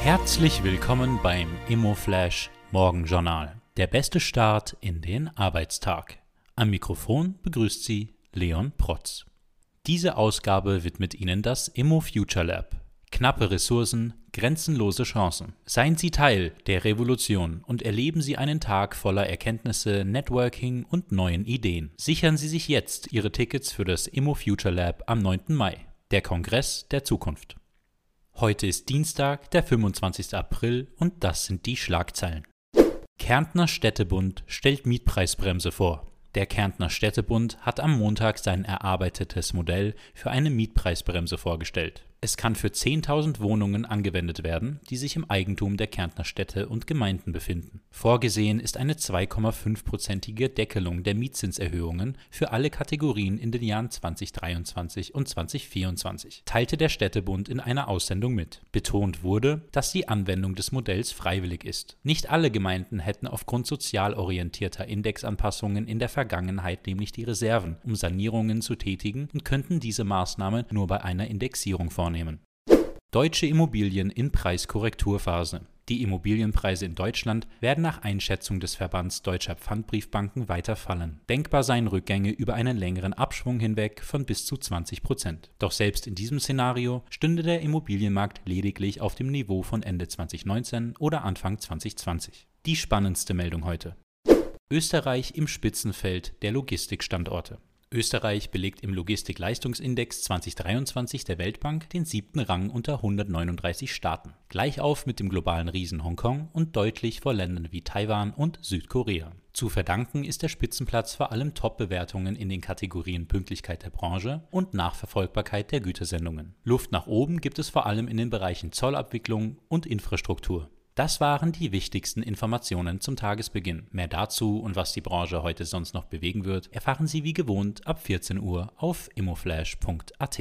Herzlich willkommen beim ImmoFlash Morgenjournal. Der beste Start in den Arbeitstag. Am Mikrofon begrüßt Sie Leon Protz. Diese Ausgabe widmet Ihnen das Immo Future Lab. Knappe Ressourcen, grenzenlose Chancen. Seien Sie Teil der Revolution und erleben Sie einen Tag voller Erkenntnisse, Networking und neuen Ideen. Sichern Sie sich jetzt Ihre Tickets für das Immo Future Lab am 9. Mai, der Kongress der Zukunft. Heute ist Dienstag, der 25. April und das sind die Schlagzeilen. Kärntner Städtebund stellt Mietpreisbremse vor. Der Kärntner Städtebund hat am Montag sein erarbeitetes Modell für eine Mietpreisbremse vorgestellt. Es kann für 10.000 Wohnungen angewendet werden, die sich im Eigentum der Kärntner Städte und Gemeinden befinden. Vorgesehen ist eine 2,5-prozentige Deckelung der Mietzinserhöhungen für alle Kategorien in den Jahren 2023 und 2024, teilte der Städtebund in einer Aussendung mit. Betont wurde, dass die Anwendung des Modells freiwillig ist. Nicht alle Gemeinden hätten aufgrund sozial orientierter Indexanpassungen in der Vergangenheit nämlich die Reserven, um Sanierungen zu tätigen und könnten diese Maßnahmen nur bei einer Indexierung vornehmen vornehmen. Deutsche Immobilien in Preiskorrekturphase. Die Immobilienpreise in Deutschland werden nach Einschätzung des Verbands Deutscher Pfandbriefbanken weiter fallen. Denkbar seien Rückgänge über einen längeren Abschwung hinweg von bis zu 20 Prozent. Doch selbst in diesem Szenario stünde der Immobilienmarkt lediglich auf dem Niveau von Ende 2019 oder Anfang 2020. Die spannendste Meldung heute. Österreich im Spitzenfeld der Logistikstandorte. Österreich belegt im Logistikleistungsindex 2023 der Weltbank den siebten Rang unter 139 Staaten, gleich auf mit dem globalen Riesen Hongkong und deutlich vor Ländern wie Taiwan und Südkorea. Zu verdanken ist der Spitzenplatz vor allem Top-Bewertungen in den Kategorien Pünktlichkeit der Branche und Nachverfolgbarkeit der Gütersendungen. Luft nach oben gibt es vor allem in den Bereichen Zollabwicklung und Infrastruktur. Das waren die wichtigsten Informationen zum Tagesbeginn. Mehr dazu und was die Branche heute sonst noch bewegen wird, erfahren Sie wie gewohnt ab 14 Uhr auf immoflash.at.